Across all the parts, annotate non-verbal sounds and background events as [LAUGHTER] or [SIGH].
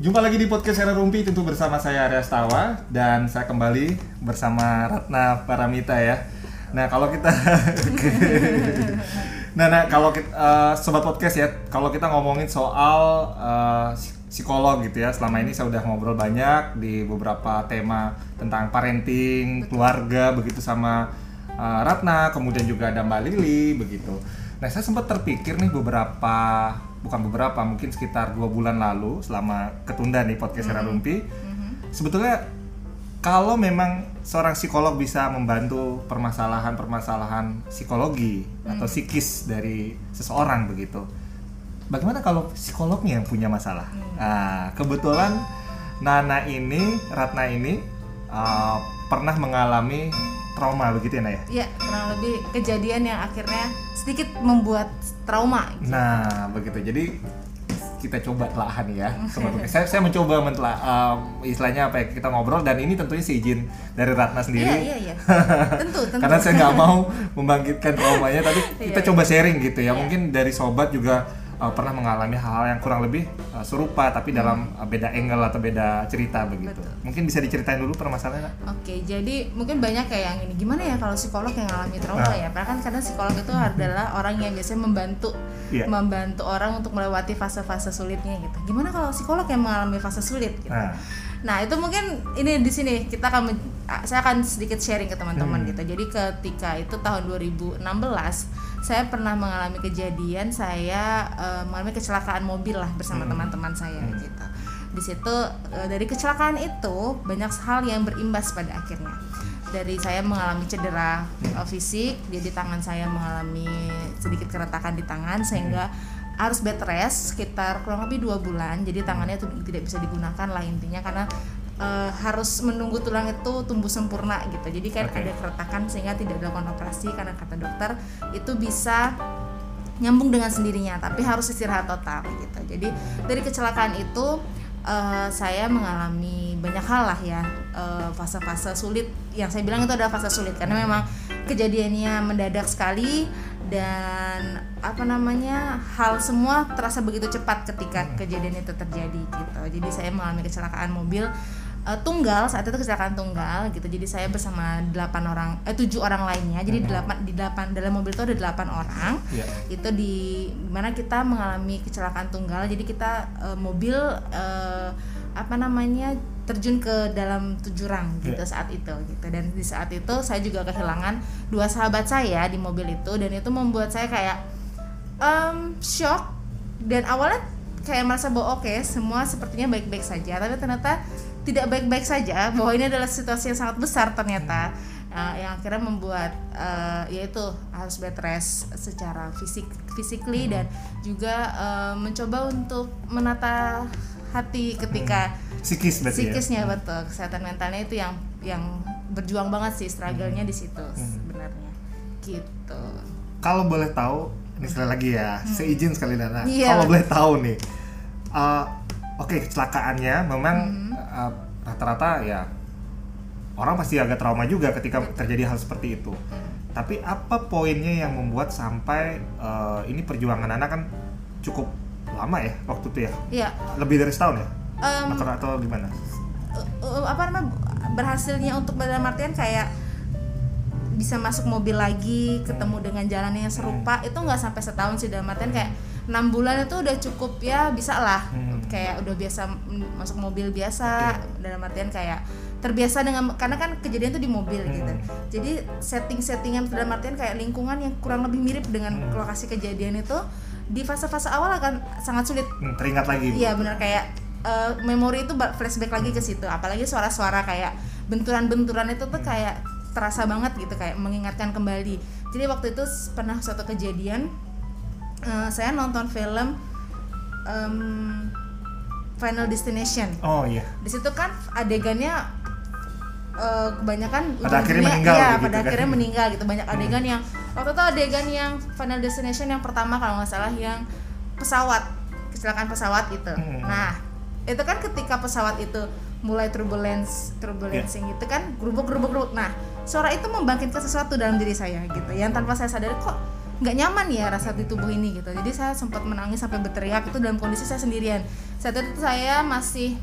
Jumpa lagi di podcast Era Rumpi tentu bersama saya Arya Stawa dan saya kembali bersama Ratna Paramita ya. Nah kalau kita, [LAUGHS] nah, nah kalau kita, uh, sobat podcast ya, kalau kita ngomongin soal uh, psikolog gitu ya, selama ini saya udah ngobrol banyak di beberapa tema tentang parenting, keluarga begitu sama uh, Ratna, kemudian juga ada Mbak Lili begitu. Nah saya sempat terpikir nih beberapa bukan beberapa mungkin sekitar dua bulan lalu selama ketunda nih podcast mm -hmm. Rumpi mm-hmm. sebetulnya kalau memang seorang psikolog bisa membantu permasalahan-permasalahan psikologi mm. atau psikis dari seseorang begitu bagaimana kalau psikolognya yang punya masalah mm. nah kebetulan Nana ini Ratna ini uh, pernah mengalami trauma begitu ya Naya? Iya, kurang lebih kejadian yang akhirnya sedikit membuat trauma. Gitu. Nah, begitu. Jadi kita coba telahan ya [LAUGHS] saya, saya mencoba mentelah um, istilahnya apa ya kita ngobrol dan ini tentunya seizin dari Ratna sendiri iya, iya, iya. tentu, [LAUGHS] tentu. karena saya nggak mau membangkitkan traumanya tapi [LAUGHS] kita iya, coba iya. sharing gitu ya iya. mungkin dari sobat juga uh, pernah mengalami hal-hal yang kurang lebih uh, serupa tapi dalam uh, beda angle atau beda cerita begitu. Betul. Mungkin bisa diceritain dulu permasalahannya. Oke, jadi mungkin banyak kayak yang ini. Gimana ya kalau psikolog yang mengalami trauma nah. ya? Karena kan kadang psikolog itu adalah orang yang biasanya membantu yeah. membantu orang untuk melewati fase-fase sulitnya gitu. Gimana kalau psikolog yang mengalami fase sulit gitu? Nah. Nah itu mungkin ini di sini kita akan saya akan sedikit sharing ke teman-teman hmm. gitu. Jadi ketika itu tahun 2016 saya pernah mengalami kejadian saya uh, mengalami kecelakaan mobil lah bersama hmm. teman-teman hmm. saya hmm. gitu. Di situ uh, dari kecelakaan itu banyak hal yang berimbas pada akhirnya. Dari saya mengalami cedera uh, fisik, jadi tangan saya mengalami sedikit keretakan di tangan sehingga harus bed rest sekitar kurang lebih dua bulan jadi tangannya itu tidak bisa digunakan lah intinya karena uh, harus menunggu tulang itu tumbuh sempurna gitu jadi kan okay. ada keretakan sehingga tidak dilakukan operasi karena kata dokter itu bisa nyambung dengan sendirinya tapi harus istirahat total gitu jadi dari kecelakaan itu uh, saya mengalami banyak hal lah ya eh, fase-fase uh, sulit yang saya bilang itu adalah fase sulit karena memang kejadiannya mendadak sekali dan apa namanya hal semua terasa begitu cepat ketika hmm. kejadian itu terjadi gitu jadi saya mengalami kecelakaan mobil uh, tunggal saat itu kecelakaan tunggal gitu. Jadi saya bersama delapan orang eh tujuh orang lainnya. Jadi delapan di delapan dalam mobil itu ada delapan orang. Yeah. itu di mana kita mengalami kecelakaan tunggal. Jadi kita uh, mobil uh, apa namanya terjun ke dalam tujuh rang gitu yeah. saat itu gitu. Dan di saat itu saya juga kehilangan dua sahabat saya di mobil itu. Dan itu membuat saya kayak um, shock. Dan awalnya kayak merasa bahwa oke okay, semua sepertinya baik-baik saja. Tapi ternyata tidak baik-baik saja bahwa ini adalah situasi yang sangat besar ternyata uh, yang akhirnya membuat uh, yaitu harus bed rest secara fisik physically dan juga uh, mencoba untuk menata hati ketika hmm psikis ya? psikisnya ya? betul kesehatan mentalnya itu yang yang berjuang banget sih struggle-nya hmm. di situ hmm. sebenarnya gitu kalau boleh tahu ini sekali lagi ya hmm. seizin sekali Dana yeah. kalau boleh tahu nih uh, oke okay, kecelakaannya memang hmm. Uh, rata-rata ya orang pasti agak trauma juga ketika terjadi hal seperti itu tapi apa poinnya yang membuat sampai uh, ini perjuangan anak kan cukup lama ya waktu itu ya? Iya. Lebih dari setahun ya? um, atau, atau gimana uh, apa namanya berhasilnya untuk dalam artian kayak bisa masuk mobil lagi ketemu hmm. dengan jalan yang serupa hmm. itu nggak sampai setahun sih dalam artian kayak enam bulan itu udah cukup ya bisa lah hmm. Kayak udah biasa masuk mobil biasa okay. dalam artian kayak terbiasa dengan karena kan kejadian itu di mobil hmm. gitu. Jadi setting-settingan dalam artian kayak lingkungan yang kurang lebih mirip dengan hmm. lokasi kejadian itu di fase-fase awal akan sangat sulit. Hmm, teringat lagi. Iya benar kayak uh, memori itu flashback lagi ke situ. Apalagi suara-suara kayak benturan-benturan itu tuh kayak terasa banget gitu kayak mengingatkan kembali. Jadi waktu itu pernah suatu kejadian uh, saya nonton film um, Final Destination oh iya di situ kan adegannya uh, kebanyakan pada akhirnya meninggal ya gitu pada kan? akhirnya meninggal gitu banyak hmm. adegan hmm. yang waktu itu adegan yang Final Destination yang pertama kalau nggak salah yang pesawat kecelakaan pesawat itu hmm. nah itu kan ketika pesawat itu mulai turbulence turbulencing yeah. itu kan gerubuk gerubuk gerubuk nah suara itu membangkitkan sesuatu dalam diri saya gitu yang tanpa saya sadari kok nggak nyaman ya rasa di tubuh ini gitu. Jadi saya sempat menangis sampai berteriak itu dalam kondisi saya sendirian. Saat itu saya masih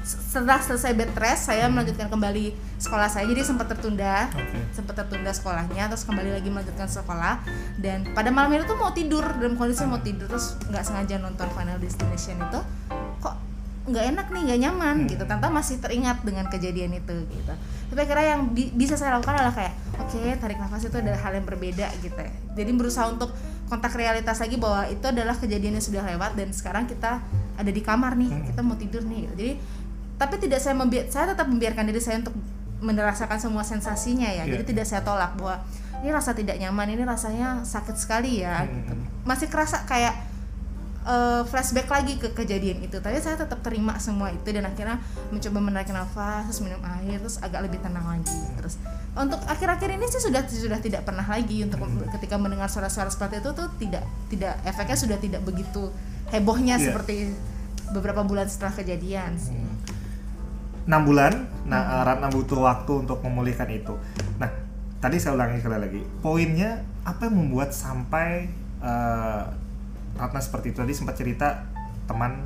setelah selesai bed rest saya melanjutkan kembali sekolah saya. Jadi sempat tertunda okay. sempat tertunda sekolahnya terus kembali lagi melanjutkan sekolah. Dan pada malam itu tuh mau tidur dalam kondisi mau tidur terus nggak sengaja nonton Final Destination itu kok nggak enak nih nggak nyaman hmm. gitu. Tante masih teringat dengan kejadian itu gitu. Tapi kira yang bi bisa saya lakukan adalah kayak oke okay, tarik nafas itu adalah hal yang berbeda gitu ya jadi berusaha untuk kontak realitas lagi bahwa itu adalah kejadian yang sudah lewat dan sekarang kita ada di kamar nih hmm. kita mau tidur nih gitu. jadi tapi tidak saya membiar saya tetap membiarkan diri saya untuk merasakan semua sensasinya ya yeah. jadi tidak saya tolak bahwa ini rasa tidak nyaman ini rasanya sakit sekali ya hmm. gitu. masih kerasa kayak uh, flashback lagi ke kejadian itu tapi saya tetap terima semua itu dan akhirnya mencoba menarik nafas terus minum air terus agak lebih tenang lagi terus untuk akhir-akhir ini sih sudah sudah tidak pernah lagi untuk hmm. ketika mendengar suara-suara seperti itu tuh tidak tidak efeknya sudah tidak begitu hebohnya yeah. seperti beberapa bulan setelah kejadian sih. Hmm enam bulan nah hmm. Ratna butuh waktu untuk memulihkan itu nah tadi saya ulangi sekali lagi poinnya apa yang membuat sampai uh, Ratna seperti itu tadi sempat cerita teman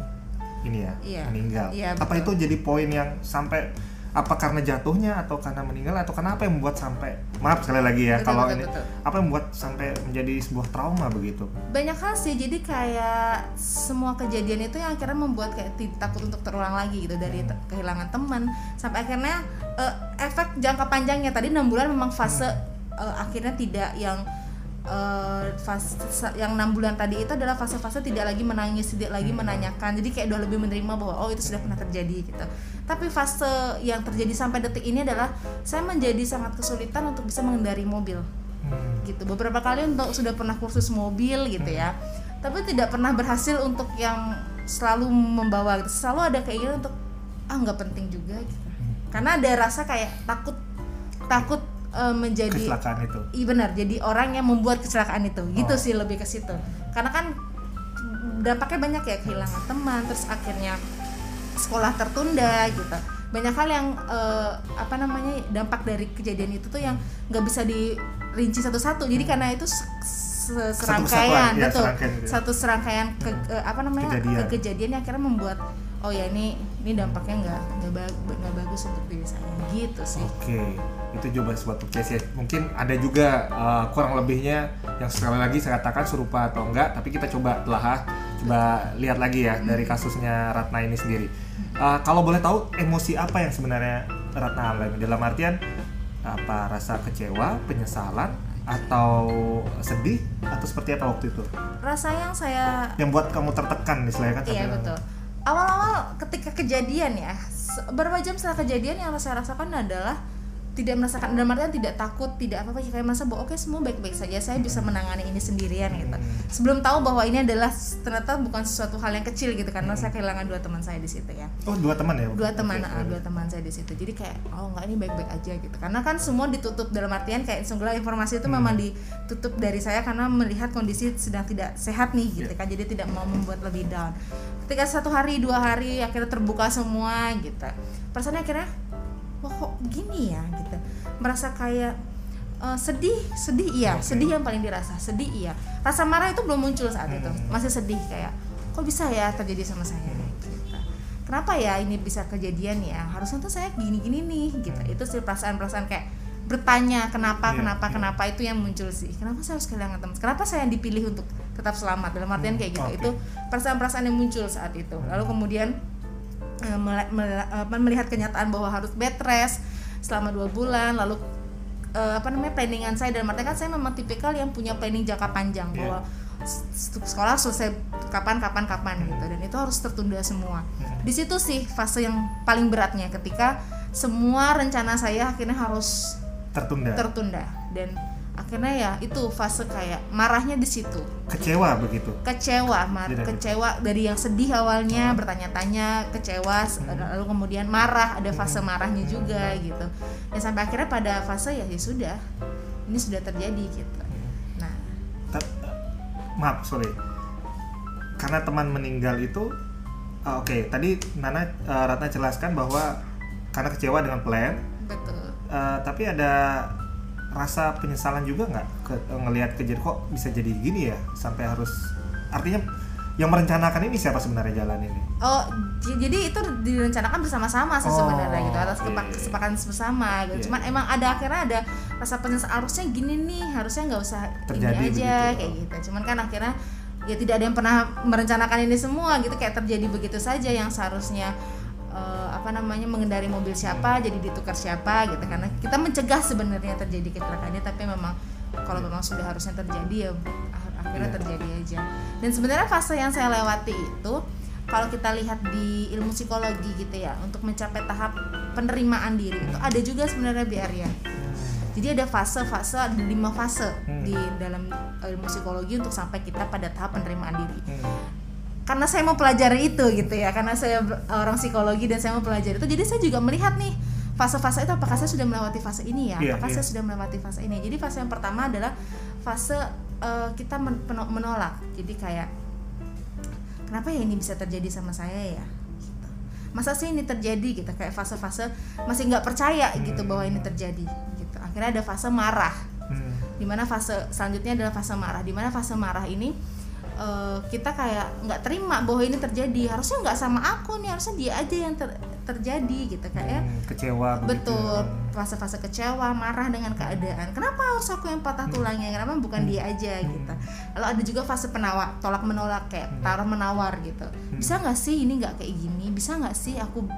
ini ya iya. meninggal iya, apa itu jadi poin yang sampai apa karena jatuhnya atau karena meninggal atau karena apa yang membuat sampai maaf sekali lagi ya betul, kalau betul, ini betul. apa yang membuat sampai menjadi sebuah trauma begitu banyak hal sih jadi kayak semua kejadian itu yang akhirnya membuat kayak takut untuk terulang lagi gitu dari hmm. kehilangan teman sampai akhirnya uh, efek jangka panjangnya tadi enam bulan memang fase hmm. uh, akhirnya tidak yang uh, fase yang enam bulan tadi itu adalah fase-fase tidak lagi menangis tidak lagi hmm. menanyakan. Jadi kayak udah lebih menerima bahwa oh itu sudah pernah terjadi gitu. Tapi fase yang terjadi sampai detik ini adalah saya menjadi sangat kesulitan untuk bisa mengendari mobil. Hmm. gitu. Beberapa kali untuk sudah pernah kursus mobil gitu ya. Tapi tidak pernah berhasil untuk yang selalu membawa gitu. Selalu ada keinginan untuk ah nggak penting juga gitu. Karena ada rasa kayak takut takut uh, menjadi kecelakaan itu. Iya benar, jadi orang yang membuat kecelakaan itu. Gitu oh. sih lebih ke situ. Karena kan dampaknya banyak ya kehilangan teman, terus akhirnya sekolah tertunda gitu. Banyak hal yang uh, apa namanya dampak dari kejadian itu tuh yang nggak bisa dirinci satu-satu. Jadi karena itu serangkaian, satu betul, ya, serangkaian gitu. satu serangkaian ke, uh, apa namanya kejadian. ke kejadian yang akhirnya membuat oh ya ini ini dampaknya nggak nggak bagus untuk diri saya. Gitu sih. Oke. Okay itu coba suatu case ya mungkin ada juga uh, kurang lebihnya yang sekali lagi saya katakan serupa atau enggak tapi kita coba telah coba lihat lagi ya dari kasusnya Ratna ini sendiri. Uh, kalau boleh tahu emosi apa yang sebenarnya Ratna alami? Dalam artian apa rasa kecewa penyesalan atau sedih atau seperti apa waktu itu? Rasa yang saya yang buat kamu tertekan istilahnya kan iya betul awal-awal ketika kejadian ya beberapa jam setelah kejadian yang saya rasakan adalah tidak merasakan dalam artian tidak takut tidak apa apa kayak merasa bahwa oke okay, semua baik-baik saja saya bisa menangani ini sendirian gitu. Sebelum tahu bahwa ini adalah ternyata bukan sesuatu hal yang kecil gitu karena saya kehilangan dua teman saya di situ ya. Oh dua teman ya? Dua teman okay. uh, dua teman saya di situ. Jadi kayak oh nggak ini baik-baik aja gitu. Karena kan semua ditutup dalam artian kayak segala informasi itu hmm. memang ditutup dari saya karena melihat kondisi sedang tidak sehat nih gitu yeah. kan. Jadi tidak mau membuat lebih down ketika satu hari dua hari akhirnya terbuka semua gitu perasaannya akhirnya wah kok gini ya gitu merasa kayak uh, sedih sedih iya okay. sedih yang paling dirasa sedih iya rasa marah itu belum muncul saat hmm. itu masih sedih kayak kok bisa ya terjadi sama saya gitu. kenapa ya ini bisa kejadian ya harusnya tuh saya gini gini nih gitu hmm. itu sih perasaan perasaan kayak bertanya kenapa yeah, kenapa yeah. kenapa? Itu yang muncul sih. Kenapa saya harus kehilangan teman? Kenapa saya yang dipilih untuk tetap selamat? Dalam artian kayak gitu. Okay. itu perasaan-perasaan yang muncul saat itu. Lalu kemudian Eh, melihat kenyataan bahwa harus bed rest selama dua bulan lalu uh, apa namanya planningan saya. Dan artinya kan saya memang tipikal yang punya planning jangka panjang yeah. bahwa sekolah selesai kapan kapan kapan gitu. Dan itu harus tertunda semua. Di situ sih fase yang paling beratnya ketika semua rencana saya akhirnya harus tertunda. Tertunda. Dan akhirnya ya itu fase kayak marahnya di situ. Kecewa begitu? Kecewa mar kecewa dari yang sedih awalnya hmm. bertanya-tanya kecewa hmm. lalu kemudian marah ada fase hmm. marahnya juga gitu. Ya sampai akhirnya pada fase ya ya sudah ini sudah terjadi gitu. Nah. Maaf sorry. Karena teman meninggal itu uh, oke okay, tadi Nana uh, Ratna jelaskan bahwa karena kecewa dengan plan uh, tapi ada rasa penyesalan juga nggak ke, ngelihat kejadian kok bisa jadi gini ya sampai harus artinya yang merencanakan ini siapa sebenarnya jalan ini? Oh, jadi itu direncanakan bersama-sama sih oh, sebenarnya gitu atas okay. kesepakatan bersama gitu. Yeah. Cuman emang ada akhirnya ada rasa penyesalan harusnya gini nih, harusnya nggak usah Terjadi ini aja begitu. kayak gitu. Cuman kan akhirnya ya tidak ada yang pernah merencanakan ini semua gitu kayak terjadi begitu saja yang seharusnya uh, apa namanya mengendari mobil siapa jadi ditukar siapa gitu karena kita mencegah sebenarnya terjadi kecelakaan tapi memang kalau memang sudah harusnya terjadi ya akhirnya yeah. terjadi aja dan sebenarnya fase yang saya lewati itu kalau kita lihat di ilmu psikologi gitu ya untuk mencapai tahap penerimaan diri itu ada juga sebenarnya biar ya jadi ada fase-fase ada lima fase hmm. di dalam ilmu psikologi untuk sampai kita pada tahap penerimaan diri hmm. Karena saya mau pelajari itu gitu ya karena saya orang psikologi dan saya mau pelajari itu. Jadi saya juga melihat nih fase-fase itu apakah saya sudah melewati fase ini ya? Yeah, apakah yeah. saya sudah melewati fase ini? Jadi fase yang pertama adalah fase uh, kita menolak. Jadi kayak kenapa ya ini bisa terjadi sama saya ya? Gitu. masa sih ini terjadi? Gitu. Kayak fase-fase masih nggak percaya gitu bahwa ini terjadi gitu. Akhirnya ada fase marah. Hmm. di mana fase selanjutnya adalah fase marah. Di mana fase marah ini uh, kita kayak nggak terima bahwa ini terjadi harusnya nggak sama aku nih harusnya dia aja yang ter terjadi gitu kayak hmm, kecewa betul fase-fase kecewa marah dengan keadaan kenapa harus aku yang patah hmm. tulangnya kenapa bukan hmm. dia aja hmm. gitu lalu ada juga fase penawar tolak menolak kayak hmm. tawar menawar gitu hmm. bisa nggak sih ini nggak kayak gini bisa nggak sih aku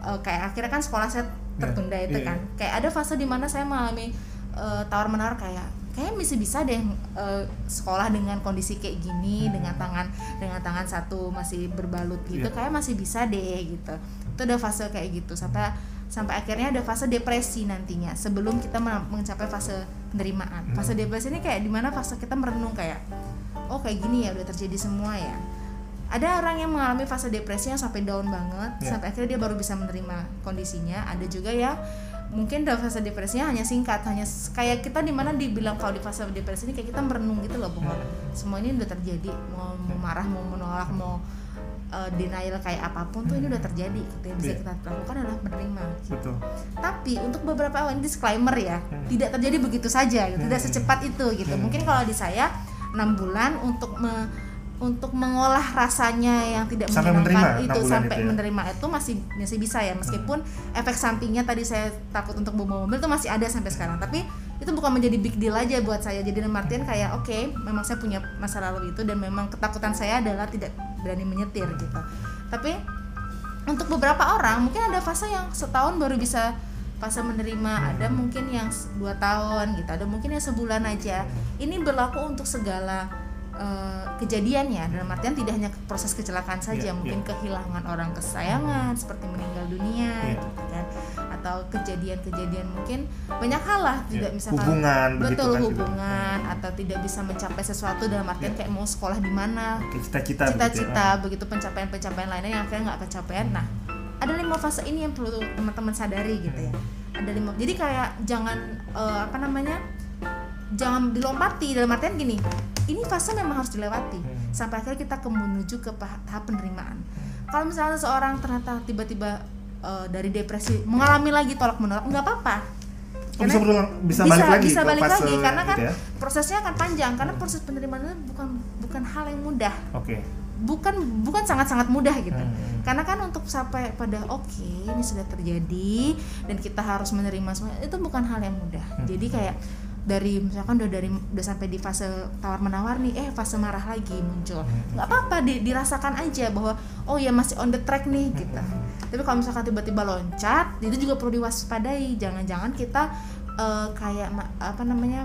uh, kayak akhirnya kan sekolah saya tertunda yeah. itu yeah. kan kayak ada fase di mana saya mengalami uh, tawar menawar kayak kayak masih bisa deh uh, sekolah dengan kondisi kayak gini hmm. dengan tangan dengan tangan satu masih berbalut gitu yeah. kayak masih bisa deh gitu itu ada fase kayak gitu sampai sampai akhirnya ada fase depresi nantinya sebelum kita mencapai fase penerimaan hmm. fase depresi ini kayak di mana fase kita merenung kayak oh kayak gini ya udah terjadi semua ya ada orang yang mengalami fase depresi yang sampai down banget yeah. sampai akhirnya dia baru bisa menerima kondisinya ada juga ya mungkin dalam fase depresinya hanya singkat hanya kayak kita di mana dibilang kalau di fase depresi ini kayak kita merenung gitu loh bahwa semua ini udah terjadi mau, mau marah mau menolak mau uh, denial kayak apa pun tuh ini udah terjadi gitu yang bisa yeah. kita lakukan adalah menerima gitu. Betul. tapi untuk beberapa awal disclaimer ya hmm. tidak terjadi begitu saja gitu. tidak hmm. secepat itu gitu hmm. mungkin kalau di saya enam bulan untuk me untuk mengolah rasanya yang tidak sampai menyenangkan itu sampai itu ya? menerima itu masih masih bisa ya. Meskipun hmm. efek sampingnya tadi saya takut untuk bawa mobil itu masih ada sampai sekarang. Tapi itu bukan menjadi big deal aja buat saya. Jadi Martin kayak oke okay, memang saya punya masa lalu itu dan memang ketakutan saya adalah tidak berani menyetir gitu. Tapi untuk beberapa orang mungkin ada fase yang setahun baru bisa fase menerima ada mungkin yang dua tahun gitu ada mungkin yang sebulan aja. Ini berlaku untuk segala uh, kejadian ya dalam artian tidak hanya proses kecelakaan saja yeah, mungkin yeah. kehilangan orang kesayangan seperti meninggal dunia yeah. gitu kan atau kejadian-kejadian mungkin banyak hal lah tidak yeah. misalkan hubungan betul kan hubungan juga. atau tidak bisa mencapai sesuatu dalam artian yeah. kayak mau sekolah di mana cita-cita cita-cita begitu, pencapaian-pencapaian lainnya yang akhirnya nggak kecapean nah ada lima fase ini yang perlu teman-teman sadari gitu ya ada lima jadi kayak jangan uh, apa namanya jangan dilompati dalam artian gini ini fase memang harus dilewati hmm. sampai akhirnya kita ke menuju ke tahap penerimaan hmm. kalau misalnya seorang ternyata tiba-tiba uh, dari depresi mengalami lagi tolak menolak nggak apa-apa Oh, bisa berulang bisa, bisa balik lagi bisa balik lagi karena kan gitu ya? prosesnya akan panjang karena proses penerimaan itu bukan bukan hal yang mudah oke okay. bukan bukan sangat sangat mudah gitu hmm. hmm. karena kan untuk sampai pada oke okay, ini sudah terjadi dan kita harus menerima semua itu bukan hal yang mudah hmm. jadi kayak dari misalkan udah dari udah sampai di fase tawar menawar nih eh fase marah lagi muncul. Hmm. nggak apa-apa di, dirasakan aja bahwa oh ya masih on the track nih gitu. Hmm. tapi kalau misalkan tiba-tiba loncat itu juga perlu diwaspadai. Jangan-jangan kita uh, kayak apa namanya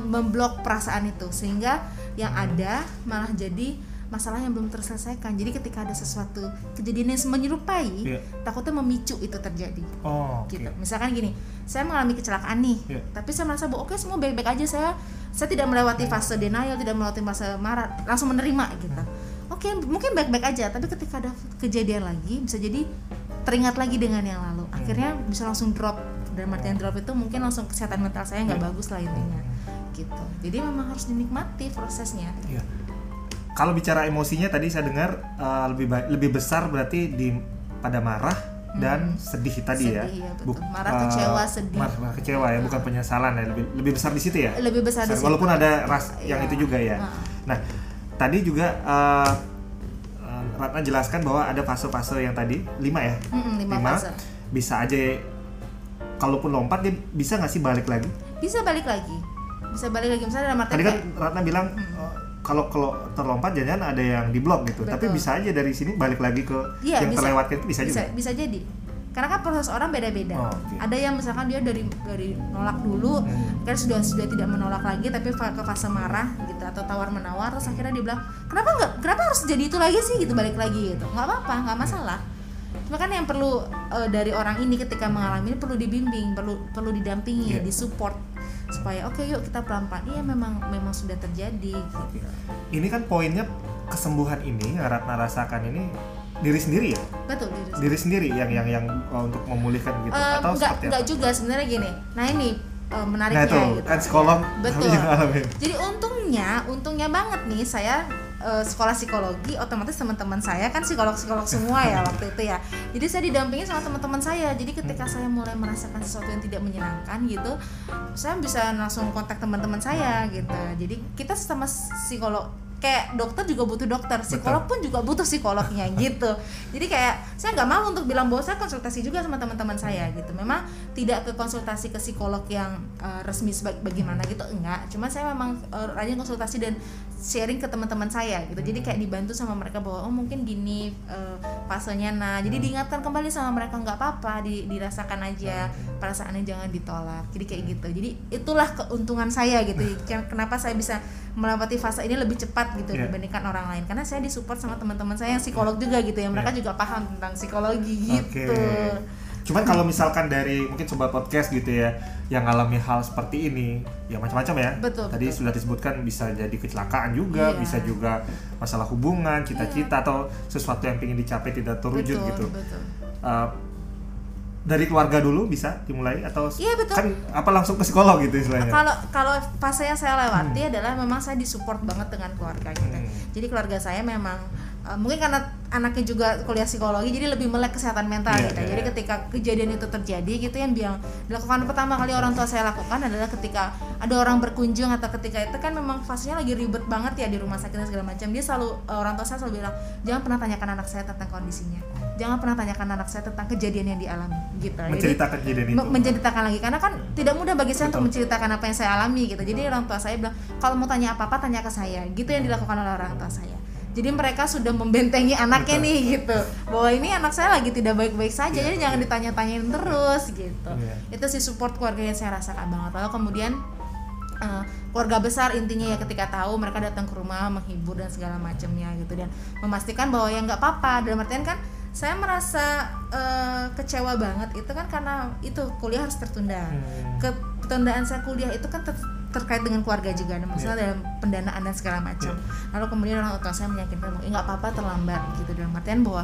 memblok perasaan itu. Sehingga yang ada malah jadi masalah yang belum terselesaikan. Jadi ketika ada sesuatu kejadian yang menyerupai yeah. takutnya memicu itu terjadi. Oh, okay. gitu. Misalkan gini saya mengalami kecelakaan nih yeah. tapi saya merasa bahwa oke okay, semua baik-baik aja saya saya tidak melewati fase denial tidak melewati fase marah langsung menerima gitu. Hmm. oke okay, mungkin baik-baik aja tapi ketika ada kejadian lagi bisa jadi teringat lagi dengan yang lalu. Hmm. akhirnya bisa langsung drop. Dan artian drop itu mungkin langsung kesehatan mental saya nggak bagus lah intinya. Gitu. Jadi memang harus dinikmati prosesnya. Yeah kalau bicara emosinya tadi saya dengar uh, lebih lebih besar berarti di pada marah dan sedih tadi ya. Sedih, ya, betul. Buk- Marah, eh, kecewa, sedih. Marah kecewa ya, bukan penyesalan ya. Lebih lebih besar di situ ya. lebih besar di situ. Walaupun ada ras yang Iya. itu juga ya. Nah. Nah, tadi juga eh, Ratna jelaskan bahwa ada fase-fase yang tadi lima ya. Mm-mm, lima fase. Bisa aja kalaupun lompat dia bisa nggak sih balik lagi? bisa balik lagi bisa balik lagi misalnya dalam artian Tadi kan Ratna bilang eh, kalau kalau terlompat jangan ada yang di blok gitu. Tapi Betul. bisa aja dari sini balik lagi ke Iya, yang bisa. terlewatkan itu bisa, bisa juga. bisa jadi karena kan proses orang beda-beda Oh, oke. ada yang misalkan dia dari dari nolak dulu Hmm. kan sudah sudah tidak menolak lagi tapi ke fase marah gitu atau tawar menawar terus akhirnya dia bilang kenapa nggak kenapa harus jadi itu lagi sih gitu balik lagi gitu nggak apa-apa nggak masalah cuma kan yang perlu eh, dari orang ini ketika mengalami ini perlu dibimbing perlu perlu didampingi Iya. disupport supaya oke yuk kita pelan-pelan iya memang memang sudah terjadi gitu. Ini kan poinnya kesembuhan ini yang Ratna rasakan ini diri sendiri ya, betul diri diri sendiri yang yang yang uh, untuk memulihkan gitu Eh, atau enggak seperti enggak apa? juga sebenarnya gini. Nah ini Nah menariknya itu gitu. kan psikolog kami betul. Jadi untungnya, untungnya banget nih saya eh, sekolah psikologi, otomatis teman-teman saya kan psikolog-psikolog semua ya waktu itu ya. Jadi saya didampingi sama teman-teman saya. Jadi ketika saya mulai merasakan sesuatu yang tidak menyenangkan gitu, saya bisa langsung kontak teman-teman saya gitu. Jadi kita sama psikolog kayak dokter juga butuh dokter, psikolog pun juga butuh psikolognya [LAUGHS] gitu. Jadi kayak saya nggak mau untuk bilang bahwa saya konsultasi juga sama teman-teman saya gitu. Memang tidak ke konsultasi ke psikolog yang uh, resmi bagaimana gitu enggak. Cuma saya memang uh, rajin konsultasi dan sharing ke teman-teman saya gitu. Jadi kayak dibantu sama mereka bahwa oh mungkin gini uh, fasenya nah. Jadi diingatkan kembali sama mereka nggak apa-apa, di, dirasakan aja perasaannya jangan ditolak. Jadi kayak gitu. Jadi itulah keuntungan saya gitu. Kenapa saya bisa melewati fase ini lebih cepat gitu Iya. dibandingkan orang lain karena saya disupport sama teman-teman saya yang psikolog juga gitu ya mereka Iya. juga paham tentang psikologi gitu Oke. Cuman kalau misalkan dari mungkin sobat podcast gitu ya yang ngalami hal seperti ini, ya macam-macam ya. Betul, Tadi betul. sudah disebutkan bisa jadi kecelakaan juga, Iya. bisa juga masalah hubungan, cita-cita atau sesuatu yang ingin dicapai tidak terwujud betul gitu. betul Uh, dari keluarga dulu bisa dimulai atau Iya, betul. kan apa langsung ke psikolog gitu istilahnya. kalau kalau fase yang saya lewati adalah memang saya disupport banget dengan keluarga gitu Hmm. jadi keluarga saya memang uh, mungkin karena anaknya juga kuliah psikologi jadi lebih melek kesehatan mental Iya, gitu. iya, jadi iya. ketika kejadian itu terjadi gitu yang yang dilakukan pertama kali orang tua saya lakukan adalah ketika ada orang berkunjung atau ketika itu kan memang fasenya lagi ribet banget ya di rumah sakit dan segala macam. Dia selalu uh, orang tua saya selalu bilang jangan pernah tanyakan anak saya tentang kondisinya. Jangan pernah tanyakan anak saya tentang kejadian yang dialami gitu. Jadi, Menceritakan kejadian itu. me- menceritakan lagi. Karena kan tidak mudah bagi saya untuk Betul. menceritakan apa yang saya alami gitu. Jadi orang tua saya bilang kalau mau tanya apa apa tanya ke saya. Gitu yang dilakukan oleh orang tua saya jadi mereka sudah membentengi anaknya Betul. nih gitu. Bahwa ini anak saya lagi tidak baik-baik saja Iya, jadi jangan ditanya-tanyain terus gitu. Iya. itu sih support keluarga yang saya rasakan banget. Lalu kemudian eh, keluarga besar intinya ya ketika tahu mereka datang ke rumah menghibur dan segala macamnya gitu. Dan memastikan bahwa ya nggak apa-apa. Dalam artian kan saya merasa eh, kecewa banget itu kan karena itu kuliah harus tertunda. Hmm. ketundaan saya kuliah itu kan ter- terkait dengan keluarga juga ada masalah Iya. dalam pendanaan dan segala macam. Lalu kemudian orang tua saya meyakinkan bahwa "Eh, nggak apa-apa terlambat gitu dalam artian bahwa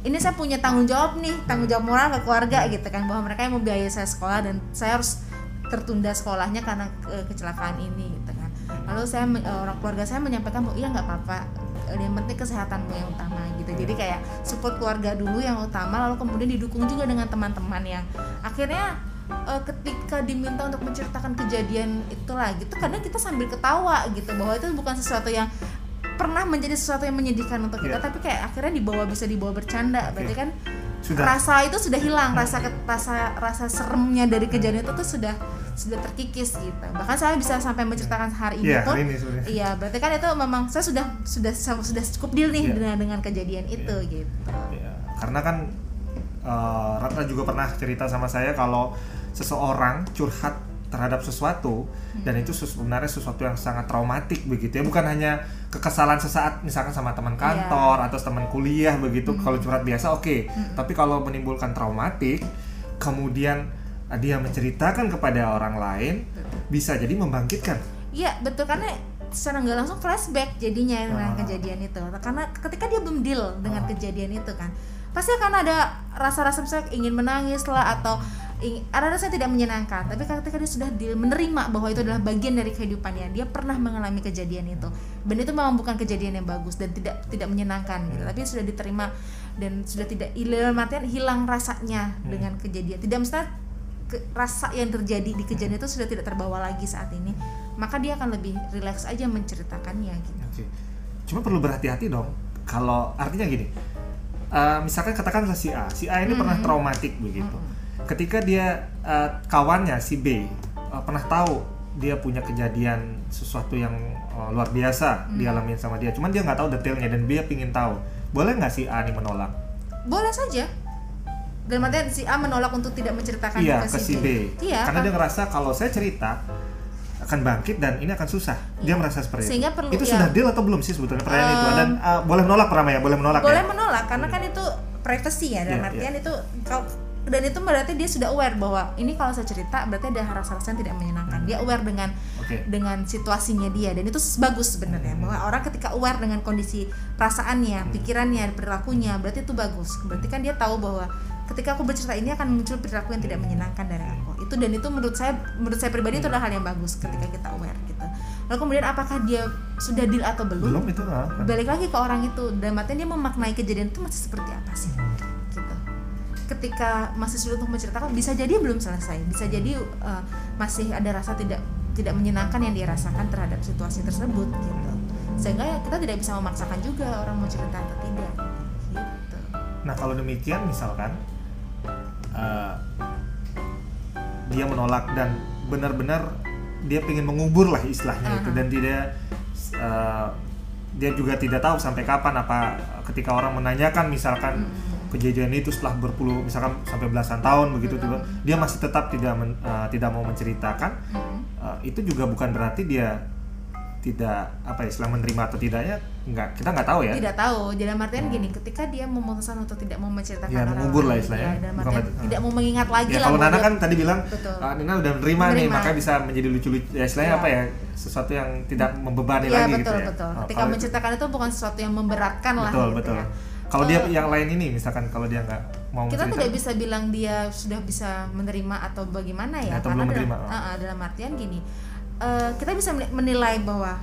ini saya punya tanggung jawab nih tanggung jawab moral ke keluarga gitu kan bahwa mereka yang membiayai saya sekolah dan saya harus tertunda sekolahnya karena eh, kecelakaan ini gitu kan. Lalu saya eh, orang keluarga saya menyampaikan bahwa iya nggak apa-apa yang penting kesehatanmu yang utama gitu. Jadi kayak support keluarga dulu yang utama lalu kemudian didukung juga dengan teman-teman yang akhirnya eh, ketika diminta untuk menceritakan kejadian itu lagi tuh kadang kita sambil ketawa gitu bahwa itu bukan sesuatu yang pernah menjadi sesuatu yang menyedihkan untuk kita Iya. tapi kayak akhirnya dibawa bisa dibawa bercanda. Berarti kan Sudah. rasa itu sudah hilang rasa rasa rasa seremnya dari kejadian itu tuh sudah sudah terkikis gitu. Bahkan saya bisa sampai menceritakan hari ini Iya, pun hari ini sebenarnya. iya berarti kan itu memang saya sudah sudah sudah cukup deal nih Iya. dengan dengan kejadian itu gitu. Ya, karena kan eh, Ratna juga pernah cerita sama saya kalau seseorang curhat terhadap sesuatu dan itu sebenarnya sesuatu yang sangat traumatik begitu ya. Bukan hanya kekesalan sesaat misalkan sama teman kantor atau teman kuliah begitu. Kalau curhat biasa oke. Tapi kalau menimbulkan traumatik kemudian dia menceritakan kepada orang lain bisa jadi membangkitkan. Iya betul karena secara nggak langsung flashback jadinya dengan Ah. kejadian itu. Karena ketika dia belum deal dengan Ah. kejadian itu kan pasti akan ada rasa-rasa misalnya ingin menangis lah atau ada rasa yang tidak menyenangkan. Tapi ketika dia sudah deal menerima bahwa itu adalah bagian dari kehidupannya dia pernah mengalami kejadian itu. Dan itu memang bukan kejadian yang bagus dan tidak tidak menyenangkan gitu. Tapi sudah diterima dan sudah tidak dalam artian hilang rasanya hmm. dengan kejadian. Tidak mesti ke, rasa yang terjadi di kejadian itu sudah tidak terbawa lagi saat ini maka dia akan lebih rileks aja menceritakannya gitu. Oke. Cuma perlu berhati-hati dong kalau artinya gini uh, misalkan katakan si A si A ini -hmm. pernah traumatik begitu -hmm. ketika dia uh, kawannya si B uh, pernah tahu dia punya kejadian sesuatu yang uh, luar biasa mm. dialami sama dia cuman dia nggak tahu detailnya dan dia pingin tahu boleh nggak si A ini menolak boleh saja dan artian si A menolak untuk tidak menceritakan iya, ke, si B. B. Iya, Karena kan? dia ngerasa kalau saya cerita akan bangkit dan ini akan susah. Dia ya. merasa seperti Sehingga itu. Perlu, itu ya. sudah deal atau belum sih sebetulnya pertanyaan um, itu? Dan uh, boleh menolak pertama ya, boleh menolak. Boleh ya? menolak karena kan itu privacy ya dalam yeah, artian yeah. itu kalau dan itu berarti dia sudah aware bahwa ini kalau saya cerita berarti ada rasa-rasa yang tidak menyenangkan. Hmm. Dia aware dengan okay. dengan situasinya dia dan itu bagus sebenarnya hmm. bahwa orang ketika aware dengan kondisi perasaannya, hmm. pikirannya, perilakunya berarti itu bagus. Berarti kan dia tahu bahwa ketika aku bercerita ini akan muncul perilaku yang tidak menyenangkan dari aku. Itu dan itu menurut saya menurut saya pribadi itu adalah hal yang bagus ketika kita aware gitu. Lalu kemudian apakah dia sudah deal atau belum? Belum itu lah kan. balik lagi ke orang itu dan matanya dia memaknai kejadian itu masih seperti apa sih? Gitu. Ketika masih sulit untuk menceritakan bisa jadi belum selesai. Bisa jadi uh, masih ada rasa tidak tidak menyenangkan yang dia rasakan terhadap situasi tersebut gitu. Sehingga ya kita tidak bisa memaksakan juga orang mau cerita atau tidak gitu. Nah kalau demikian misalkan uh, dia menolak dan benar-benar dia ingin mengubur lah istilahnya uh -huh. itu dan tidak uh, dia juga tidak tahu sampai kapan apa ketika orang menanyakan misalkan hmm. kejadian itu setelah berpuluh misalkan sampai belasan tahun begitu juga dia masih tetap tidak men, uh, tidak mau menceritakan hmm. uh, itu juga bukan berarti dia tidak apa ya istilah menerima atau tidaknya nggak kita nggak tahu ya tidak tahu jadi artian hmm. gini ketika dia memutuskan untuk tidak mau menceritakan ya, orang mengubur lah istilahnya ya, dalam artian uh. tidak mau mengingat lagi ya, lah kalau Nana kan tadi bilang uh, Nina udah menerima, menerima nih maka bisa menjadi lucu-lucu ya istilahnya ya. apa ya sesuatu yang tidak membebani ya, lagi betul, gitu ya betul oh, ketika menceritakan itu bukan sesuatu yang memberatkan betul, lah gitu betul. ya kalau uh, dia yang lain ini misalkan kalau dia nggak mau kita tidak bisa bilang dia sudah bisa menerima atau bagaimana ya, atau karena dalam, oh. uh, dalam artian gini uh, kita bisa menilai bahwa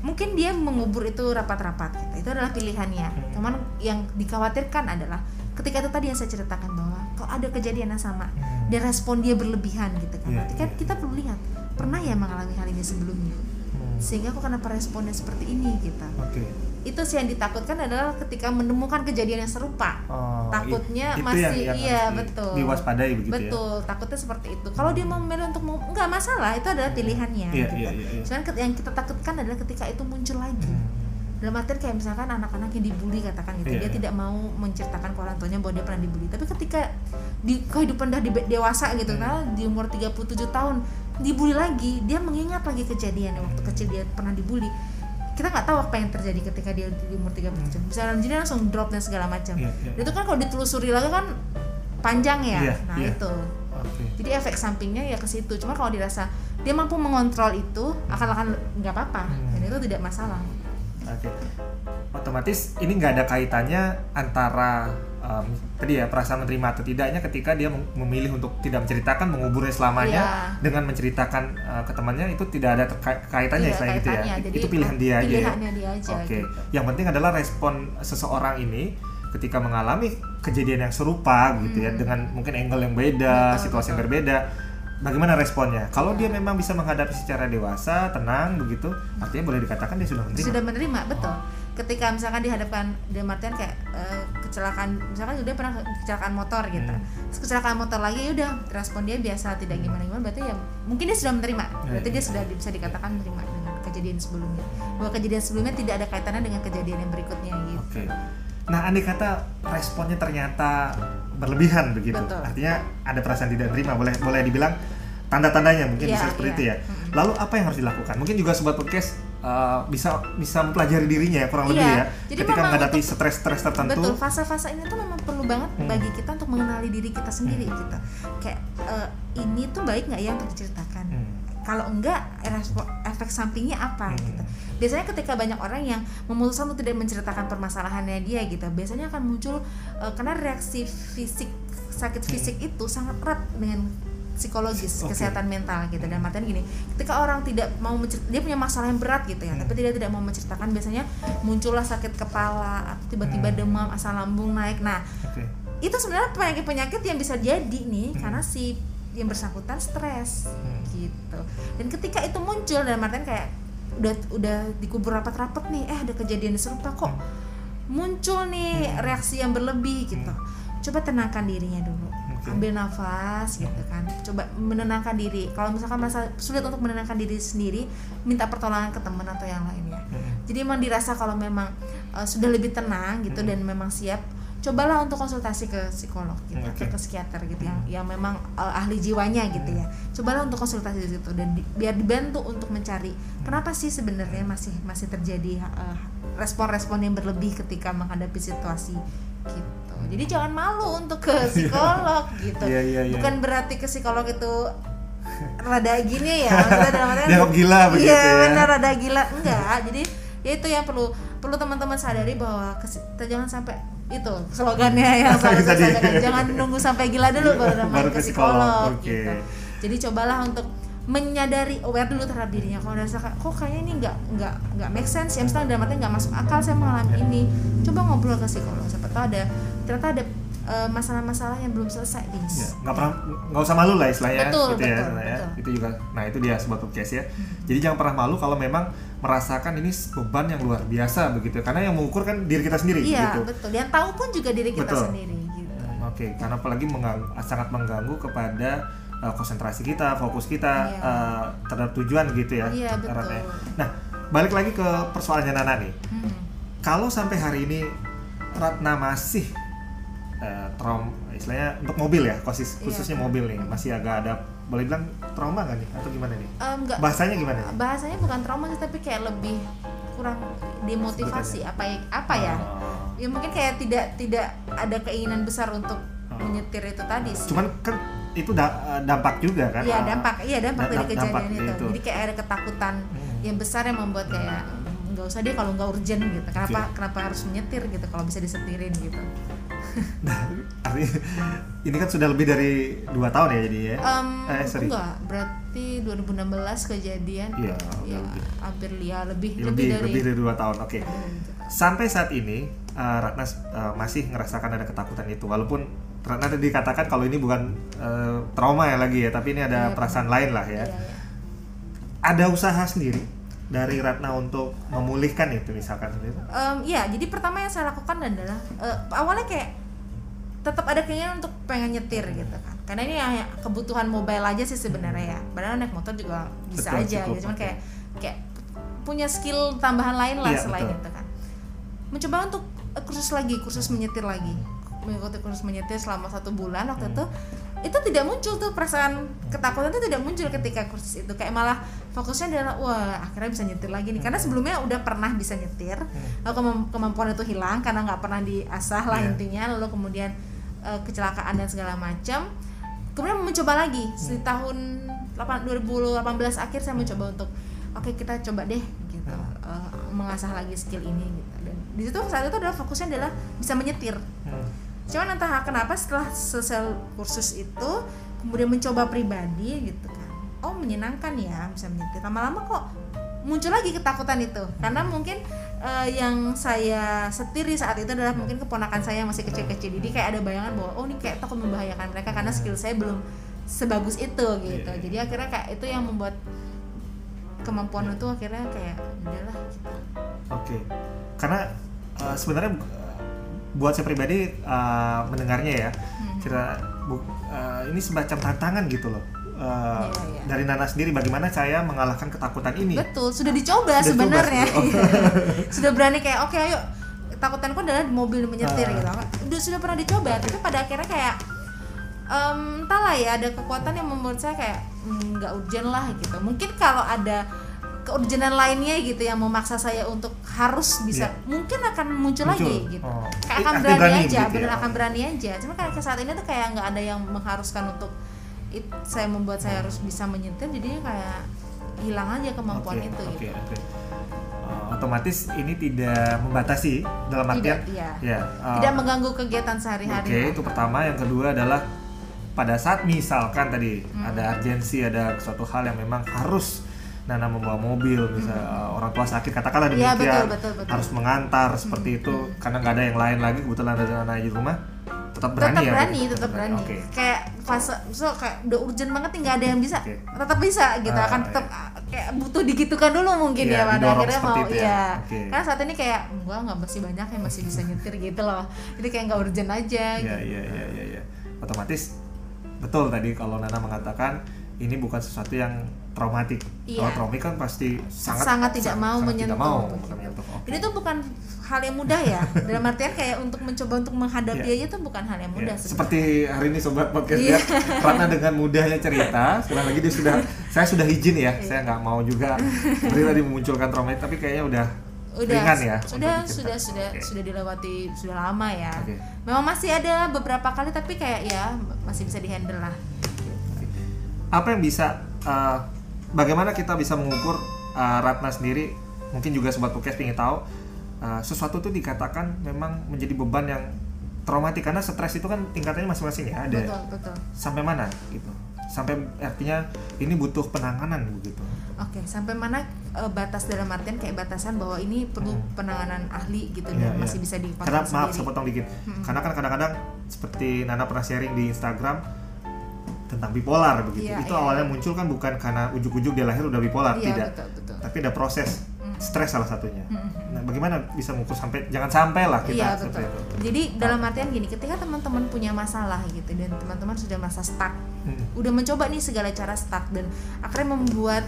mungkin dia mengubur itu rapat-rapat gitu. itu adalah pilihannya hmm. cuman yang dikhawatirkan adalah ketika itu tadi yang saya ceritakan bahwa kalau ada kejadian yang sama hmm. dan respon dia berlebihan gitu kan yeah, kan yeah. kita perlu lihat pernah ya mengalami hal ini sebelumnya hmm. sehingga kok kenapa responnya seperti ini gitu okay itu sih yang ditakutkan adalah ketika menemukan kejadian yang serupa oh, takutnya itu masih yang, yang iya betul diwaspadai begitu ya? betul ya? takutnya seperti itu kalau dia mau memilih untuk nggak masalah itu adalah pilihannya yeah, gitu. yeah, yeah, yeah. cuman yang kita takutkan adalah ketika itu muncul lagi hmm. dalam arti kayak misalkan anak-anak yang dibully katakan gitu yeah, dia yeah. tidak mau menceritakan ke orang tuanya bahwa dia pernah dibully tapi ketika di kehidupan dah di, dewasa gitu hmm. nah di umur 37 tahun dibully lagi dia mengingat lagi kejadian waktu kecil dia pernah dibully kita nggak tahu apa yang terjadi ketika dia di umur 30 tahun misalnya jadi langsung drop dan segala macam yeah, yeah. itu kan kalau ditelusuri lagi kan panjang ya yeah, nah yeah. itu okay. jadi efek sampingnya ya ke situ cuma kalau dirasa dia mampu mengontrol itu akan akan nggak apa-apa hmm. dan itu tidak masalah oke okay. otomatis ini nggak ada kaitannya antara um, tadi ya perasaan menerima atau tidaknya ketika dia memilih untuk tidak menceritakan menguburnya selamanya yeah. dengan menceritakan uh, ke temannya itu tidak ada kaitannya yeah, selain itu ya Jadi itu pilihan dia aja ya oke okay. gitu. yang penting adalah respon seseorang ini ketika mengalami kejadian yang serupa gitu ya hmm. dengan mungkin angle yang beda betul, situasi betul. yang berbeda bagaimana responnya kalau dia memang bisa menghadapi secara dewasa tenang begitu artinya boleh dikatakan dia sudah menerima sudah menerima betul oh ketika misalkan dihadapkan dia Martin kayak uh, kecelakaan misalkan udah pernah kecelakaan motor gitu hmm. kecelakaan motor lagi ya udah respon dia biasa tidak gimana gimana berarti ya mungkin dia sudah menerima ya, berarti dia ya. sudah bisa dikatakan menerima dengan kejadian sebelumnya bahwa kejadian sebelumnya tidak ada kaitannya dengan kejadian yang berikutnya gitu okay. nah andai kata responnya ternyata berlebihan begitu Betul. artinya ada perasaan tidak menerima boleh boleh dibilang tanda-tandanya mungkin ya, bisa seperti ya. itu ya lalu apa yang harus dilakukan mungkin juga sobat podcast uh, bisa bisa mempelajari dirinya ya kurang iya. lebih ya Jadi ketika menghadapi stres-stres tertentu betul fase-fase ini tuh memang perlu banget hmm. bagi kita untuk mengenali diri kita sendiri hmm. gitu kayak uh, ini tuh baik nggak ya untuk diceritakan hmm. kalau enggak efek sampingnya apa hmm. gitu biasanya ketika banyak orang yang memutuskan untuk tidak menceritakan permasalahannya dia gitu biasanya akan muncul uh, karena reaksi fisik sakit fisik hmm. itu sangat erat dengan psikologis okay. kesehatan mental gitu dan artian gini ketika orang tidak mau dia punya masalah yang berat gitu ya hmm. tapi dia tidak mau menceritakan biasanya muncullah sakit kepala tiba-tiba hmm. demam asam lambung naik nah okay. itu sebenarnya penyakit penyakit yang bisa jadi nih hmm. karena si yang bersangkutan stres hmm. gitu dan ketika itu muncul dan artian kayak udah udah dikubur rapat-rapat nih eh ada kejadian serupa kok hmm. muncul nih hmm. reaksi yang berlebih gitu hmm. coba tenangkan dirinya dulu okay. ambil nafas gitu kan coba menenangkan diri kalau misalkan merasa sulit untuk menenangkan diri sendiri minta pertolongan ke teman atau yang lainnya hmm. jadi emang dirasa kalau memang uh, sudah lebih tenang gitu hmm. dan memang siap cobalah untuk konsultasi ke psikolog gitu okay. atau ke psikiater gitu yang yang memang uh, ahli jiwanya gitu ya cobalah untuk konsultasi di situ dan di, biar dibantu untuk mencari kenapa sih sebenarnya masih masih terjadi respon eh, respon-respon yang berlebih ketika menghadapi situasi gitu jadi jangan malu untuk ke psikolog [LAUGHS] gitu. Yeah, yeah, yeah. bukan berarti ke psikolog itu rada gini ya. Maksudnya dalam artian gila begitu iya, ya. benar rada gila. Enggak. Jadi ya itu yang perlu perlu teman-teman sadari bahwa jangan sampai itu slogannya yang selalu saya sampaikan jangan nunggu sampai gila dulu baru [LAUGHS] main ke psikolog okay. gitu. Jadi cobalah untuk menyadari aware dulu terhadap dirinya kalau rasa kok kayaknya ini nggak nggak nggak make sense ya misalnya dalam artinya nggak masuk akal saya mengalami ini coba ngobrol ke psikolog siapa tahu ada ternyata ada uh, masalah-masalah yang belum selesai guys ya, nggak pernah nggak usah malu lah istilahnya betul, gitu ya, betul, ya betul. itu juga nah itu dia sebuah case ya hmm. jadi jangan pernah malu kalau memang merasakan ini beban yang luar biasa begitu karena yang mengukur kan diri kita sendiri iya gitu. betul yang tahu pun juga diri kita betul. sendiri gitu oke okay. karena apalagi mengganggu, sangat mengganggu kepada uh, konsentrasi kita fokus kita iya. uh, terhadap tujuan gitu ya iya, betul. nah balik lagi ke persoalannya Nana nih hmm. kalau sampai hari ini Ratna masih uh, trauma istilahnya untuk mobil ya khusus iya. khususnya mobil nih masih agak ada boleh bilang trauma gak nih atau gimana nih um, enggak, bahasanya gimana bahasanya bukan trauma sih tapi kayak lebih kurang dimotivasi apa ya apa ya oh. ya mungkin kayak tidak tidak ada keinginan besar untuk oh. menyetir itu tadi sih cuman kan itu da dampak juga kan iya dampak iya dampak da dari kejadian dampak itu. itu jadi kayak ada ketakutan hmm. yang besar yang membuat kayak nggak usah deh kalau nggak urgent gitu kenapa okay. kenapa harus menyetir gitu kalau bisa disetirin gitu [LAUGHS] nah, ini kan sudah lebih dari dua tahun ya jadi ya? Um, eh, sorry. enggak berarti 2016 kejadian. Iya, ya, ya hampir ya lebih lebih, lebih dari lebih dari dua tahun oke. Okay. sampai saat ini uh, Ratna uh, masih ngerasakan ada ketakutan itu walaupun Ratna tadi dikatakan kalau ini bukan uh, trauma ya lagi ya tapi ini ada ya, perasaan lain lah ya. ya, ya ada usaha sendiri dari Ratna untuk memulihkan itu misalkan Um, iya, jadi pertama yang saya lakukan adalah uh, awalnya kayak tetap ada keinginan untuk pengen nyetir gitu kan. Karena ini ya kebutuhan mobile aja sih sebenarnya ya. Padahal naik motor juga bisa betul, aja cukup, gitu. Cuman kayak kayak punya skill tambahan lain lah iya, selain betul. itu kan. Mencoba untuk kursus lagi, kursus menyetir lagi. Mengikuti kursus menyetir selama satu bulan waktu hmm. itu itu tidak muncul tuh perasaan ketakutan itu tidak muncul ketika kursus itu kayak malah fokusnya adalah wah akhirnya bisa nyetir lagi nih karena hmm. sebelumnya udah pernah bisa nyetir hmm. lalu kemampuan itu hilang karena nggak pernah diasah lah yeah. intinya lalu kemudian uh, kecelakaan dan segala macam. Kemudian mencoba lagi. Hmm. di tahun 2018 akhir saya mencoba untuk oke okay, kita coba deh gitu. Uh, mengasah lagi skill ini gitu. Dan di situ saat itu adalah fokusnya adalah bisa menyetir. Cuman entah kenapa setelah selesai kursus itu kemudian mencoba pribadi gitu kan. Oh menyenangkan ya bisa menyetir. Lama-lama kok muncul lagi ketakutan itu karena mungkin uh, yang saya setiri saat itu adalah mungkin keponakan saya masih kecil-kecil jadi kayak ada bayangan bahwa oh ini kayak takut membahayakan mereka karena skill saya belum sebagus itu gitu iya, iya. jadi akhirnya kayak itu yang membuat kemampuan itu akhirnya kayak udahlah gitu. oke okay. karena uh, sebenarnya buat saya pribadi uh, mendengarnya ya hmm. cerita bu, uh, ini semacam tantangan gitu loh Uh, yeah, yeah. dari Nana sendiri bagaimana saya mengalahkan ketakutan ini betul sudah dicoba sudah sebenarnya [LAUGHS] sudah berani kayak oke okay, ayo ketakutanku adalah di mobil menyetir uh. gitu udah sudah pernah dicoba tapi pada akhirnya kayak um, entahlah ya ada kekuatan yang membuat saya kayak mm, nggak mm, urgent lah gitu mungkin kalau ada keurgenan lainnya gitu yang memaksa saya untuk harus bisa yeah. mungkin akan muncul, muncul. lagi gitu oh. kayak akan berani, berani aja gitu ya. akan berani aja cuma kayak saat ini tuh kayak nggak ada yang mengharuskan untuk it, saya membuat saya harus bisa menyetir jadinya kayak hilang aja kemampuan okay, itu okay, gitu okay. Uh, otomatis ini tidak membatasi dalam artian tidak, iya. ya uh, tidak mengganggu kegiatan sehari-hari oke okay, itu pertama yang kedua adalah pada saat misalkan tadi hmm. ada urgensi ada suatu hal yang memang harus Nana membawa mobil bisa hmm. orang tua sakit katakanlah iya, demikian ya, betul, betul, betul. harus mengantar seperti hmm. itu karena nggak ada yang lain lagi kebetulan ada Nana di rumah tetap berani tetap ya berani tetap, tetap berani okay. kayak fase so kayak udah urgent banget nih nggak ada yang bisa okay. tetap bisa gitu ah, akan tetap iya. kayak butuh digitukan dulu mungkin ya, ya pada akhirnya mau ya, ya. Okay. karena saat ini kayak gua nggak masih banyak yang masih bisa nyetir gitu loh jadi kayak nggak urgent aja iya gitu. iya iya iya ya. otomatis betul tadi kalau Nana mengatakan ini bukan sesuatu yang traumatik. Iya. Kalau traumatik kan pasti sangat sangat tidak sangat, mau sangat menyentuh. Tidak mau menyentuh. Okay. Ini tuh bukan hal yang mudah ya. [LAUGHS] Dalam artian kayak untuk mencoba untuk menghadapi yeah. aja tuh bukan hal yang mudah. Yeah. Seperti hari ini sobat podcast yeah. ya, karena dengan mudahnya cerita, sekali lagi dia sudah, [LAUGHS] saya sudah izin ya, yeah. saya nggak mau juga [LAUGHS] tadi memunculkan traumatik, tapi kayaknya udah udah ringan ya sudah sudah sudah okay. sudah dilewati sudah lama ya okay. memang masih ada beberapa kali tapi kayak ya masih bisa dihandle lah apa yang bisa uh, bagaimana kita bisa mengukur uh, Ratna sendiri mungkin juga sobat podcast ingin tahu uh, sesuatu itu dikatakan memang menjadi beban yang traumatik karena stres itu kan tingkatannya masing-masing ya ada betul, betul. sampai mana gitu sampai artinya ini butuh penanganan begitu oke okay, sampai mana uh, batas dalam artian kayak batasan bahwa ini perlu hmm. penanganan ahli gitu yeah, dan yeah. masih bisa dikontrol karena maaf saya potong dikit hmm. karena kan kadang-kadang seperti Nana pernah sharing di Instagram tentang bipolar begitu. Yeah, itu yeah. awalnya muncul kan bukan karena ujuk-ujuk dia lahir udah bipolar, yeah, tidak. Betul, betul. Tapi ada proses. Stres salah satunya. Mm -hmm. Nah, bagaimana bisa mengukur sampai jangan sampai lah kita yeah, betul. itu. Jadi nah. dalam artian gini, ketika teman-teman punya masalah gitu dan teman-teman sudah merasa stuck, mm. udah mencoba nih segala cara stuck dan akhirnya membuat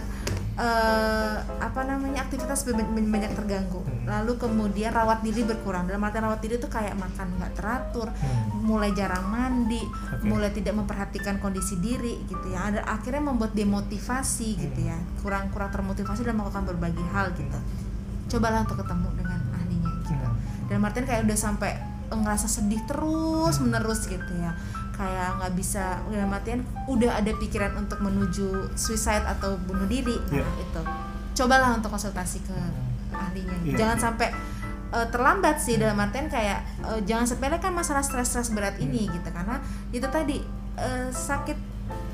uh, apa namanya aktivitas banyak terganggu hmm. lalu kemudian rawat diri berkurang dalam arti rawat diri itu kayak makan nggak teratur hmm. mulai jarang mandi okay. mulai tidak memperhatikan kondisi diri gitu ya ada akhirnya membuat demotivasi hmm. gitu ya kurang kurang termotivasi dalam melakukan berbagai hal gitu cobalah untuk ketemu dengan ahlinya gitu hmm. dalam artian kayak udah sampai ngerasa sedih terus menerus gitu ya kayak nggak bisa udah matian udah ada pikiran untuk menuju suicide atau bunuh diri. Nah yeah. itu. Cobalah untuk konsultasi ke ahlinya. Yeah. jangan sampai uh, terlambat sih dalam artian kayak uh, jangan sepelekan masalah stres-stres berat ini hmm. gitu. Karena itu tadi uh, sakit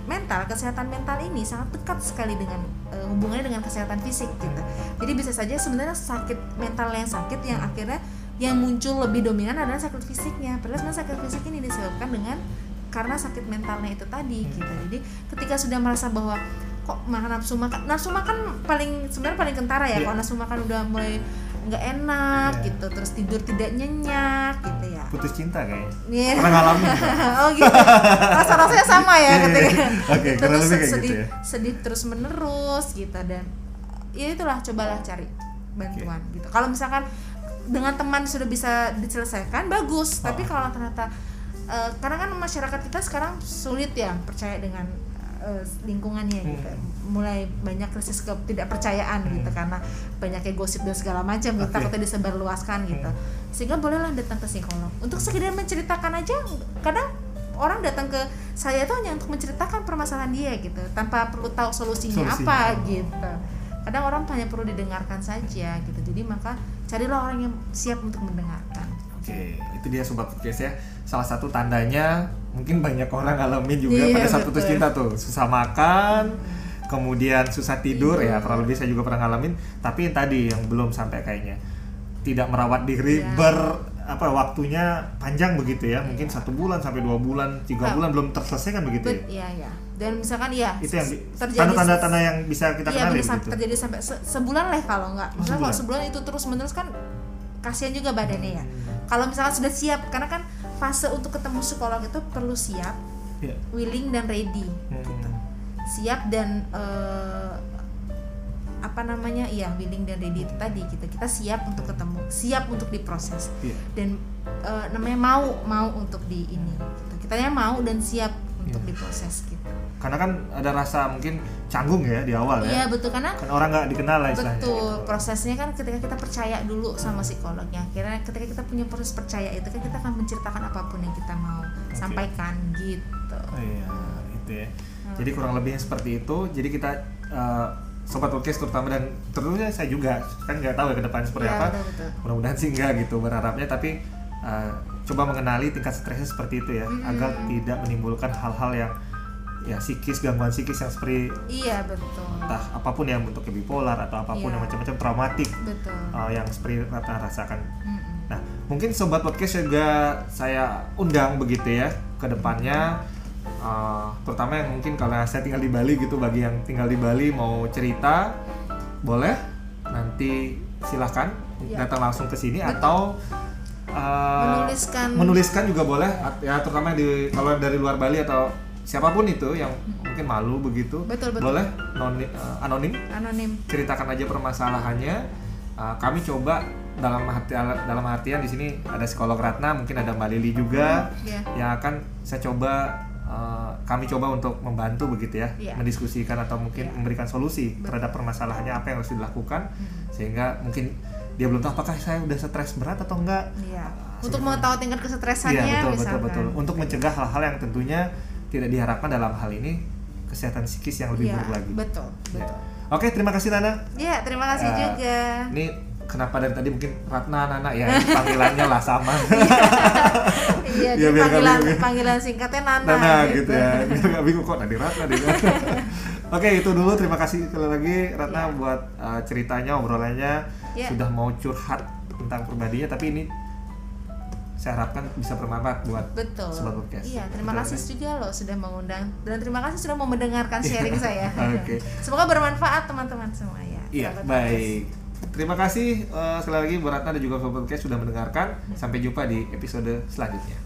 mental kesehatan mental ini sangat dekat sekali dengan uh, hubungannya dengan kesehatan fisik gitu. Jadi bisa saja sebenarnya sakit mental yang sakit yang akhirnya yang muncul lebih dominan adalah sakit fisiknya. Padahal sebenarnya sakit fisik ini disebabkan dengan karena sakit mentalnya itu tadi hmm. gitu jadi ketika sudah merasa bahwa kok makan nafsu makan nafsu makan paling sebenarnya paling kentara ya yeah. kalau nafsu makan udah mulai nggak enak yeah. gitu terus tidur tidak nyenyak gitu ya putus cinta kayaknya yeah. pernah ngalamin [LAUGHS] oh gitu rasa rasanya sama ya yeah, ketika [LAUGHS] okay, terus sedih gitu ya. sedih terus menerus gitu dan ya itulah cobalah cari bantuan okay. gitu kalau misalkan dengan teman sudah bisa diselesaikan bagus oh. tapi kalau ternyata uh, karena kan masyarakat kita sekarang sulit ya percaya dengan uh, lingkungannya hmm. gitu mulai banyak krisis ketidakpercayaan hmm. gitu karena banyaknya gosip dan segala macam gitu okay. takutnya disebarluaskan gitu hmm. sehingga bolehlah datang ke psikolog untuk sekedar menceritakan aja kadang orang datang ke saya tuh hanya untuk menceritakan permasalahan dia gitu tanpa perlu tahu solusinya, solusinya. apa gitu kadang orang hanya perlu didengarkan saja gitu jadi maka carilah orang yang siap untuk mendengarkan Oke, itu dia sobat podcast ya. Salah satu tandanya mungkin banyak orang ngalamin juga iya, pada saat putus cinta tuh, susah makan, kemudian susah tidur iya. ya, kurang lebih saya juga pernah ngalamin. Tapi yang tadi yang belum sampai kayaknya tidak merawat diri iya. ber apa waktunya panjang begitu ya, mungkin iya. satu bulan sampai dua bulan, tiga nah, bulan belum terselesaikan begitu ya. Iya, iya. Dan misalkan iya, itu yang tanda-tanda yang bisa kita iya, kenali gitu. terjadi sampai se sebulan lah kalau nggak. Misalnya kalau sebulan itu terus menerus kan kasihan juga badannya ya. Hmm kalau misalnya sudah siap karena kan fase untuk ketemu psikolog itu perlu siap yeah. willing dan ready hmm. gitu siap dan uh, apa namanya iya willing dan ready itu tadi gitu kita siap untuk ketemu siap untuk diproses yeah. dan uh, namanya mau mau untuk di ini gitu. kitanya mau dan siap untuk yeah. diproses gitu karena kan ada rasa mungkin canggung ya di awal ya. Iya betul karena kan orang nggak dikenal lah istilahnya. Betul gitu. prosesnya kan ketika kita percaya dulu sama psikolognya. Akhirnya ketika kita punya proses percaya itu kan kita akan menceritakan apa pun yang kita mau okay. sampaikan gitu. Oh, iya itu ya. Hmm. Jadi kurang lebihnya seperti itu. Jadi kita uh, sobat podcast terutama dan tentunya saya juga kan nggak tahu ya ke depan seperti ya, apa. Mudah-mudahan sih enggak gitu berharapnya tapi uh, coba mengenali tingkat stresnya seperti itu ya mm -hmm. agar tidak menimbulkan hal-hal yang ya psikis gangguan psikis yang seperti iya betul entah apa pun yang bentuk bipolar atau apa pun iya. yang macam-macam traumatik betul. Uh, yang seperti Ratna rasakan mm -hmm. nah mungkin sobat podcast juga saya undang begitu ya ke depannya uh, terutama yang mungkin kalau saya tinggal di Bali gitu bagi yang tinggal di Bali mau cerita boleh nanti silahkan ya. datang langsung ke sini Betul. atau uh, menuliskan menuliskan juga boleh ya terutama di kalau dari luar Bali atau siapa pun itu yang mungkin malu begitu betul, betul. boleh noni, uh, anonim anonim ceritakan aja permasalahannya uh, kami coba dalam hati dalam artian di sini ada psikolog Ratna mungkin ada Mbak Lili juga yeah. yang akan saya coba uh, kami coba untuk membantu begitu ya yeah. mendiskusikan atau mungkin yeah. memberikan solusi Betul. terhadap permasalahannya apa yang harus dilakukan hmm. sehingga mungkin dia belum tahu apakah saya udah stres berat atau enggak yeah. uh, untuk mengetahui tingkat kesestresannya yeah, betul, betul betul untuk mencegah hal-hal yang tentunya tidak diharapkan dalam hal ini kesehatan psikis yang lebih yeah, buruk lagi betul betul yeah. Oke, terima kasih Nana. Iya, terima kasih uh, juga. Ini kenapa dari tadi mungkin Ratna Nana ya panggilannya lah sama. [LAUGHS] iya, ya, biar panggilan bingung. panggilan singkatnya Nana. Nana gitu, gitu ya. Biar nggak bingung kok Nadi Ratna deh. [LAUGHS] Oke, itu dulu terima kasih sekali lagi Ratna yeah. buat uh, ceritanya, obrolannya yeah. sudah mau curhat tentang pribadinya tapi ini saya harapkan bisa bermanfaat buat Betul. sobat podcast. Iya, terima Betul, kasih juga loh sudah mengundang dan terima kasih sudah mau mendengarkan sharing saya. [LAUGHS] Oke. Okay. Semoga bermanfaat teman-teman semua ya. Iya, baik. Terima kasih uh, sekali lagi Bu Ratna dan juga sobat podcast sudah mendengarkan. Sampai jumpa di episode selanjutnya.